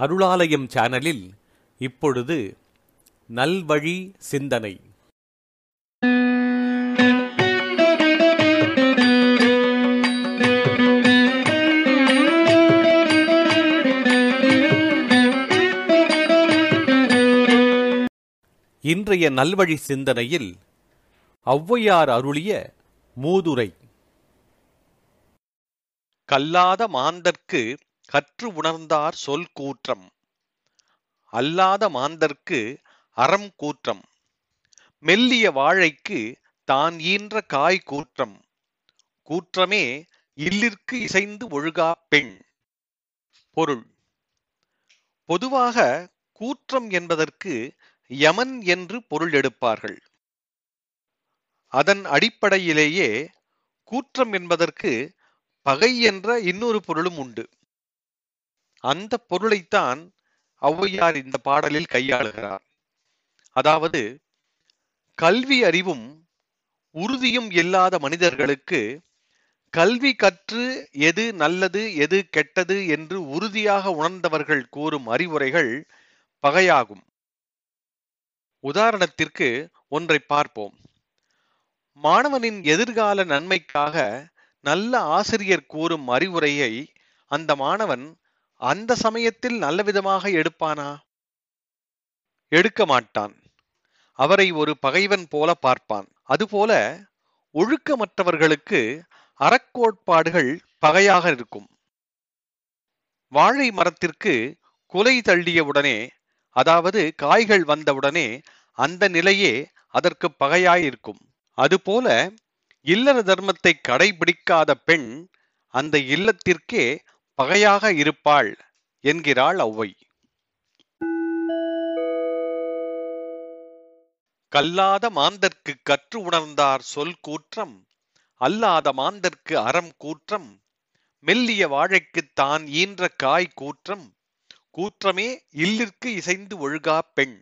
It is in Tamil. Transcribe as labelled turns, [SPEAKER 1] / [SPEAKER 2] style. [SPEAKER 1] அருளாலயம் சேனலில் இப்பொழுது நல்வழி சிந்தனை இன்றைய நல்வழி சிந்தனையில் ஒளவையார் அருளிய மூதுரை கல்லாத மாந்தற்கு கற்று உணர்ந்தார் சொல் கூற்றம் அல்லாத மாந்தர்க்கு அறம் கூற்றம் மெல்லிய வாழைக்கு தான் ஈன்ற காய் கூற்றம் கூற்றமே இல்லிற்கு இசைந்து ஒழுகா பெண் பொருள் பொதுவாக கூற்றம் என்பதற்கு யமன் என்று பொருள் எடுப்பார்கள் அதன் அடிப்படையிலேயே கூற்றம் என்பதற்கு பகை என்ற இன்னொரு பொருளும் உண்டு அந்த பொருளைத்தான் ஔவையார் இந்த பாடலில் கையாளுகிறார் அதாவது கல்வி அறிவும் உறுதியும் இல்லாத மனிதர்களுக்கு கல்வி கற்று எது நல்லது எது கெட்டது என்று உறுதியாக உணர்ந்தவர்கள் கூறும் அறிவுரைகள் பகையாகும் உதாரணத்திற்கு ஒன்றை பார்ப்போம் மாணவனின் எதிர்கால நன்மைக்காக நல்ல ஆசிரியர் கூறும் அறிவுரையை அந்த மாணவன் அந்த சமயத்தில் நல்ல விதமாக எடுப்பானா எடுக்க மாட்டான் அவரை ஒரு பகைவன் போல பார்ப்பான் அதுபோல ஒழுக்கமற்றவர்களுக்கு அறக்கோட்பாடுகள் பகையாக இருக்கும் வாழை மரத்திற்கு குலை தள்ளியவுடனே அதாவது காய்கள் வந்தவுடனே அந்த நிலையே அதற்கு பகையாயிருக்கும் அதுபோல இல்லற தர்மத்தை கடைபிடிக்காத பெண் அந்த இல்லத்திற்கே பகையாக இருப்பாள் என்கிறாள் ஒளவை கல்லாத மாந்தற்கு கற்று உணர்ந்தார் சொல் கூற்றம் அல்லாத மாந்தற்கு அறம் கூற்றம் மெல்லிய வாழைக்கு தான் ஈன்ற காய் கூற்றம் கூற்றமே இல்லிற்கு இசைந்து ஒழுகா பெண்